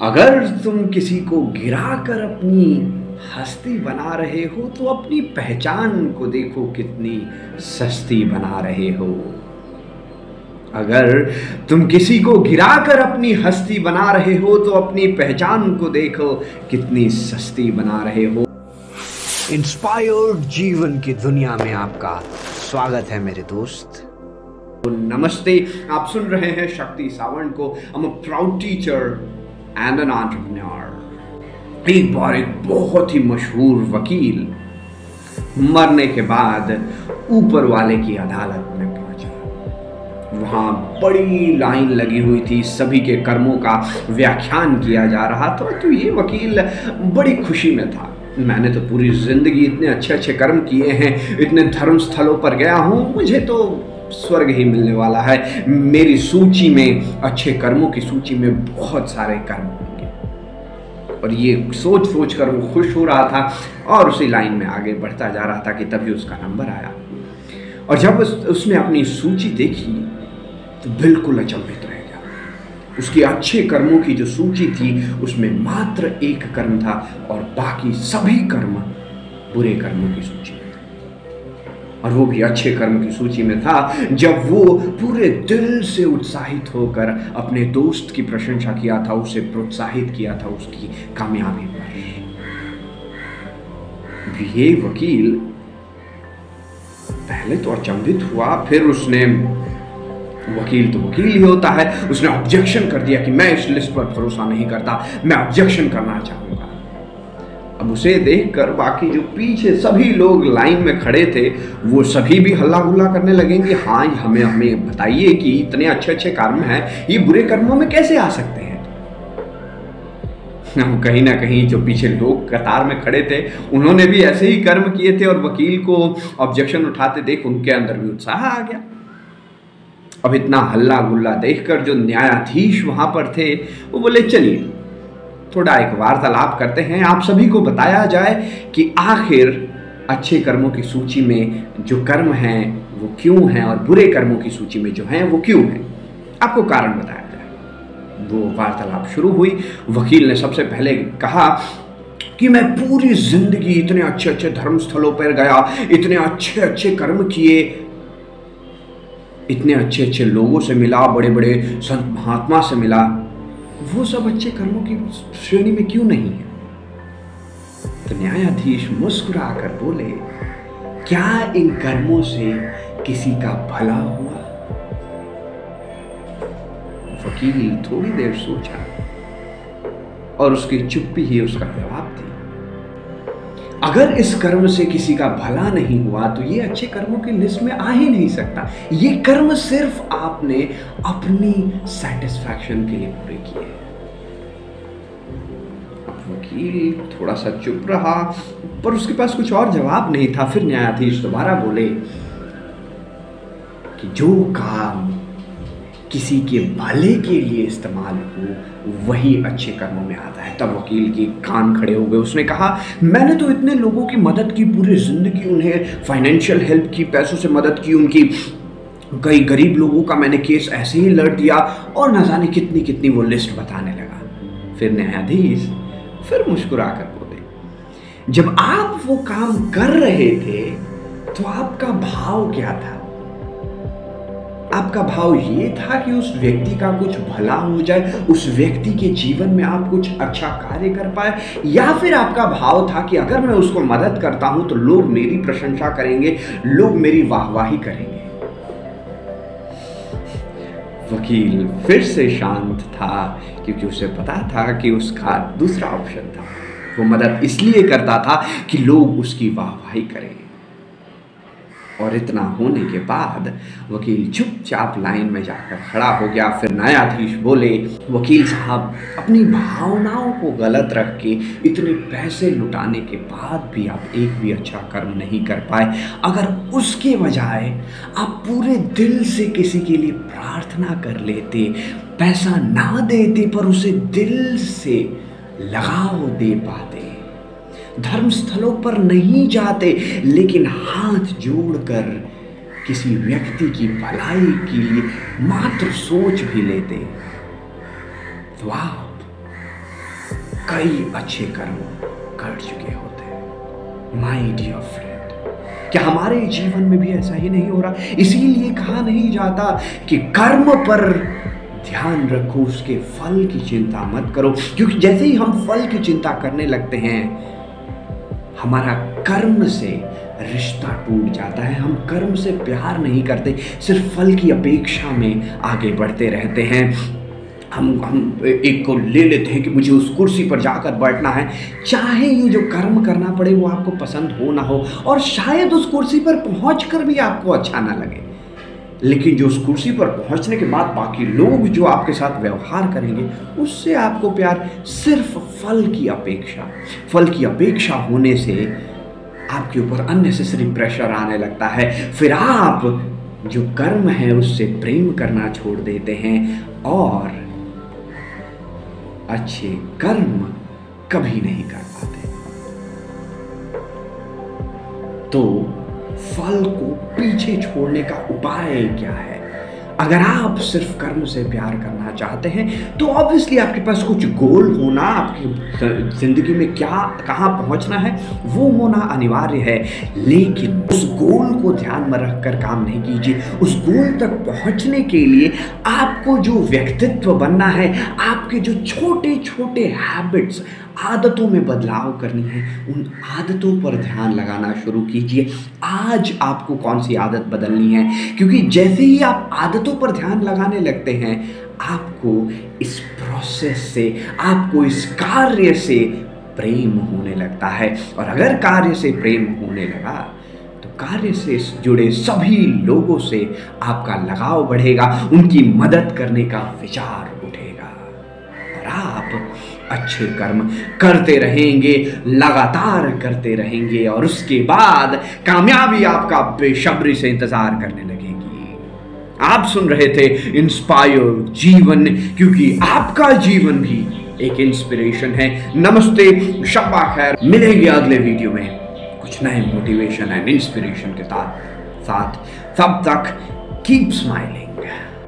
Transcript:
अगर तुम किसी को गिरा कर अपनी हस्ती बना रहे हो तो अपनी पहचान को देखो कितनी सस्ती बना रहे हो। अगर तुम किसी को गिराकर अपनी हस्ती बना रहे हो तो अपनी पहचान को देखो कितनी सस्ती बना रहे हो। इंस्पायर्ड जीवन की दुनिया में आपका स्वागत है मेरे दोस्त। नमस्ते आप सुन रहे हैं शक्ति सावंत को। हम proud teacher and an entrepreneur एक बार एक बहुत ही मशहूर वकील मरने के बाद ऊपर वाले की अदालत में पहुँचा। वहाँ बड़ी लाइन लगी हुई थी, सभी के कर्मों का व्याख्यान किया जा रहा था। तो ये वकील बड़ी खुशी में था। मैंने तो पूरी ज़िंदगी इतने अच्छे अच्छे कर्म किए हैं, इतने धर्म स्थलों पर गया हूँ, मुझे तो स्वर्ग ही मिलने वाला है। मेरी सूची में अच्छे कर्मों की सूची में बहुत सारे कर्म होंगे। और ये सोच सोच कर वो खुश हो रहा था और उसी लाइन में आगे बढ़ता जा रहा था कि तभी उसका नंबर आया। और जब उस, उसने अपनी सूची देखी तो बिल्कुल अचंभित रह गया। उसके अच्छे कर्मों की जो सूची थी उसमें मात्र एक कर्म था और बाकी सभी कर्म बुरे कर्मों की सूची। और वो भी अच्छे कर्म की सूची में था, जब वो पूरे दिल से उत्साहित होकर अपने दोस्त की प्रशंसा किया था, उसे प्रोत्साहित किया था उसकी कामयाबी पर। ये वकील, पहले तो अचंभित हुआ, फिर उसने, वकील तो वकील ही होता है, उसने ऑब्जेक्शन कर दिया कि मैं इस लिस्ट पर भरोसा नहीं करता, मैं ऑब्जेक्शन करना चाहूँगा। अब उसे देखकर बाकी जो पीछे सभी लोग लाइन में खड़े थे, वो सभी भी हल्ला गुल्ला करने लगेंगे हाँ हमें हमें बताइए कि इतने अच्छे अच्छे कर्म हैं, ये बुरे कर्मों में कैसे आ सकते हैं? हम कहीं ना कहीं जो पीछे लोग कतार में खड़े थे, उन्होंने भी ऐसे ही कर्म किए थे और वकील को ऑब्जेक्शन उठाते देख उनके अंदर भी उत्साह आ गया। अब इतना हल्ला गुल्ला देखकर जो न्यायाधीश वहाँ पर थे, वो बोले, चलिए थोड़ा एक वार्तालाप करते हैं। आप सभी को बताया जाए कि आखिर अच्छे कर्मों की सूची में जो कर्म हैं, वो क्यों हैं और बुरे कर्मों की सूची में जो हैं, वो क्यों हैं? आपको कारण बताया जाए। वो वार्तालाप शुरू हुई। वकील ने सबसे पहले कहा कि मैं पूरी ज़िंदगी इतने अच्छे अच्छे धर्म स्थलों पर गया, इतने अच्छे अच्छे कर्म किए, इतने अच्छे अच्छे लोगों से मिला बड़े बड़े संत महात्मा से मिला। वो सब अच्छे कर्मों की श्रेणी में क्यों नहीं है? तो न्यायाधीश मुस्कुरा कर बोले, क्या इन कर्मों से किसी का भला हुआ? वकील थोड़ी देर सोचा और उसकी चुप्पी ही उसका जवाब अगर इस कर्म से किसी का भला नहीं हुआ तो ये अच्छे कर्मों की लिस्ट में आ ही नहीं सकता। ये कर्म सिर्फ़ आपने अपनी सेटिस्फैक्शन के लिए पूरे किए वकील थोड़ा सा चुप रहा, पर उसके पास कुछ और जवाब नहीं था। फिर न्यायाधीश दोबारा बोले कि जो काम किसी के भले के लिए इस्तेमाल हो, वही अच्छे कर्मों में आता है। तब वकील के कान खड़े हो गए। उसने कहा, मैंने तो इतने लोगों की मदद की, पूरी ज़िंदगी उन्हें फाइनेंशियल हेल्प की, पैसों से मदद की, उनकी कई गरीब लोगों का मैंने केस ऐसे ही लड़ दिया और न जाने कितनी कितनी वो लिस्ट बताने लगा। फिर न्यायाधीश फिर मुस्कुरा कर बोले, जब आप वो काम कर रहे थे तो आपका भाव क्या था? आपका भाव ये था कि उस व्यक्ति का कुछ भला हो जाए, उस व्यक्ति के जीवन में आप कुछ अच्छा कार्य कर पाए, या फिर आपका भाव था कि अगर मैं उसको मदद करता हूँ तो लोग मेरी प्रशंसा करेंगे, लोग मेरी वाहवाही करेंगे। वकील फिर से शांत था, क्योंकि उसे पता था कि उसका दूसरा ऑप्शन था। वो मदद इसलिए करता था कि लोग उसकी वाहवाही करें। और इतना होने के बाद वकील चुपचाप लाइन में जाकर खड़ा हो गया। फिर न्यायाधीश बोले, वकील साहब, अपनी भावनाओं को गलत रख के इतने पैसे लुटाने के बाद भी आप एक भी अच्छा कर्म नहीं कर पाए। अगर उसके बजाय आप पूरे दिल से किसी के लिए प्रार्थना कर लेते, पैसा ना देते पर उसे दिल से लगाव दे पाते धर्म स्थलों पर नहीं जाते, लेकिन हाथ जोड़कर किसी व्यक्ति की भलाई के लिए मात्र सोच भी लेते। तो आप कई अच्छे कर्म कर चुके होते। माई डियर फ्रेंड क्या हमारे जीवन में भी ऐसा ही नहीं हो रहा? इसीलिए कहा नहीं जाता कि कर्म पर ध्यान रखो, उसके फल की चिंता मत करो, क्योंकि जैसे ही हम फल की चिंता करने लगते हैं हमारा कर्म से रिश्ता टूट जाता है। हम कर्म से प्यार नहीं करते, सिर्फ़ फल की अपेक्षा में आगे बढ़ते रहते हैं। हम हम एक को ले लेते हैं कि मुझे उस कुर्सी पर जाकर बैठना है। चाहे ये जो कर्म करना पड़े वो आपको पसंद हो ना हो, और शायद उस कुर्सी पर पहुँच कर भी आपको अच्छा ना लगे। लेकिन जो उस कुर्सी पर पहुँचने के बाद बाकी लोग जो आपके साथ व्यवहार करेंगे, उससे आपको प्यार सिर्फ़ फल की अपेक्षा, फल की अपेक्षा होने से आपके ऊपर अननेसेसरी प्रेशर आने लगता है। फिर आप जो कर्म है, उससे प्रेम करना छोड़ देते हैं और अच्छे कर्म कभी नहीं कर पाते। तो फल को पीछे छोड़ने का उपाय क्या है? अगर आप सिर्फ़ कर्म से प्यार करना चाहते हैं तो ऑब्वियसली आपके पास कुछ गोल होना, आपकी ज़िंदगी में क्या, कहाँ पहुँचना है, वो होना अनिवार्य है। लेकिन उस गोल को ध्यान में रखकर काम नहीं कीजिए। उस गोल तक पहुँचने के लिए आपको जो व्यक्तित्व बनना है, आपके जो छोटे छोटे हैबिट्स आदतों में बदलाव करनी है, उन आदतों पर ध्यान लगाना शुरू कीजिए। आज आपको कौन सी आदत बदलनी है? क्योंकि जैसे ही आप आदतों पर ध्यान लगाने लगते हैं। आपको इस प्रोसेस से, आपको इस कार्य से प्रेम होने लगता है। और अगर कार्य से प्रेम होने लगा तो कार्य से जुड़े सभी लोगों से आपका लगाव बढ़ेगा, उनकी मदद करने का विचार उठेगा। और आप अच्छे कर्म करते रहेंगे, लगातार करते रहेंगे, और उसके बाद कामयाबी आपका बेशब्री से इंतज़ार करने लगेगी। आप सुन रहे थे इंस्पायर जीवन, क्योंकि आपका जीवन भी एक इंस्पिरेशन है। नमस्ते, शब्बा खैर। मिलेंगे अगले वीडियो में। कुछ नए मोटिवेशन एंड इंस्पिरेशन के साथ साथ। तब तक कीप स्माइलिंग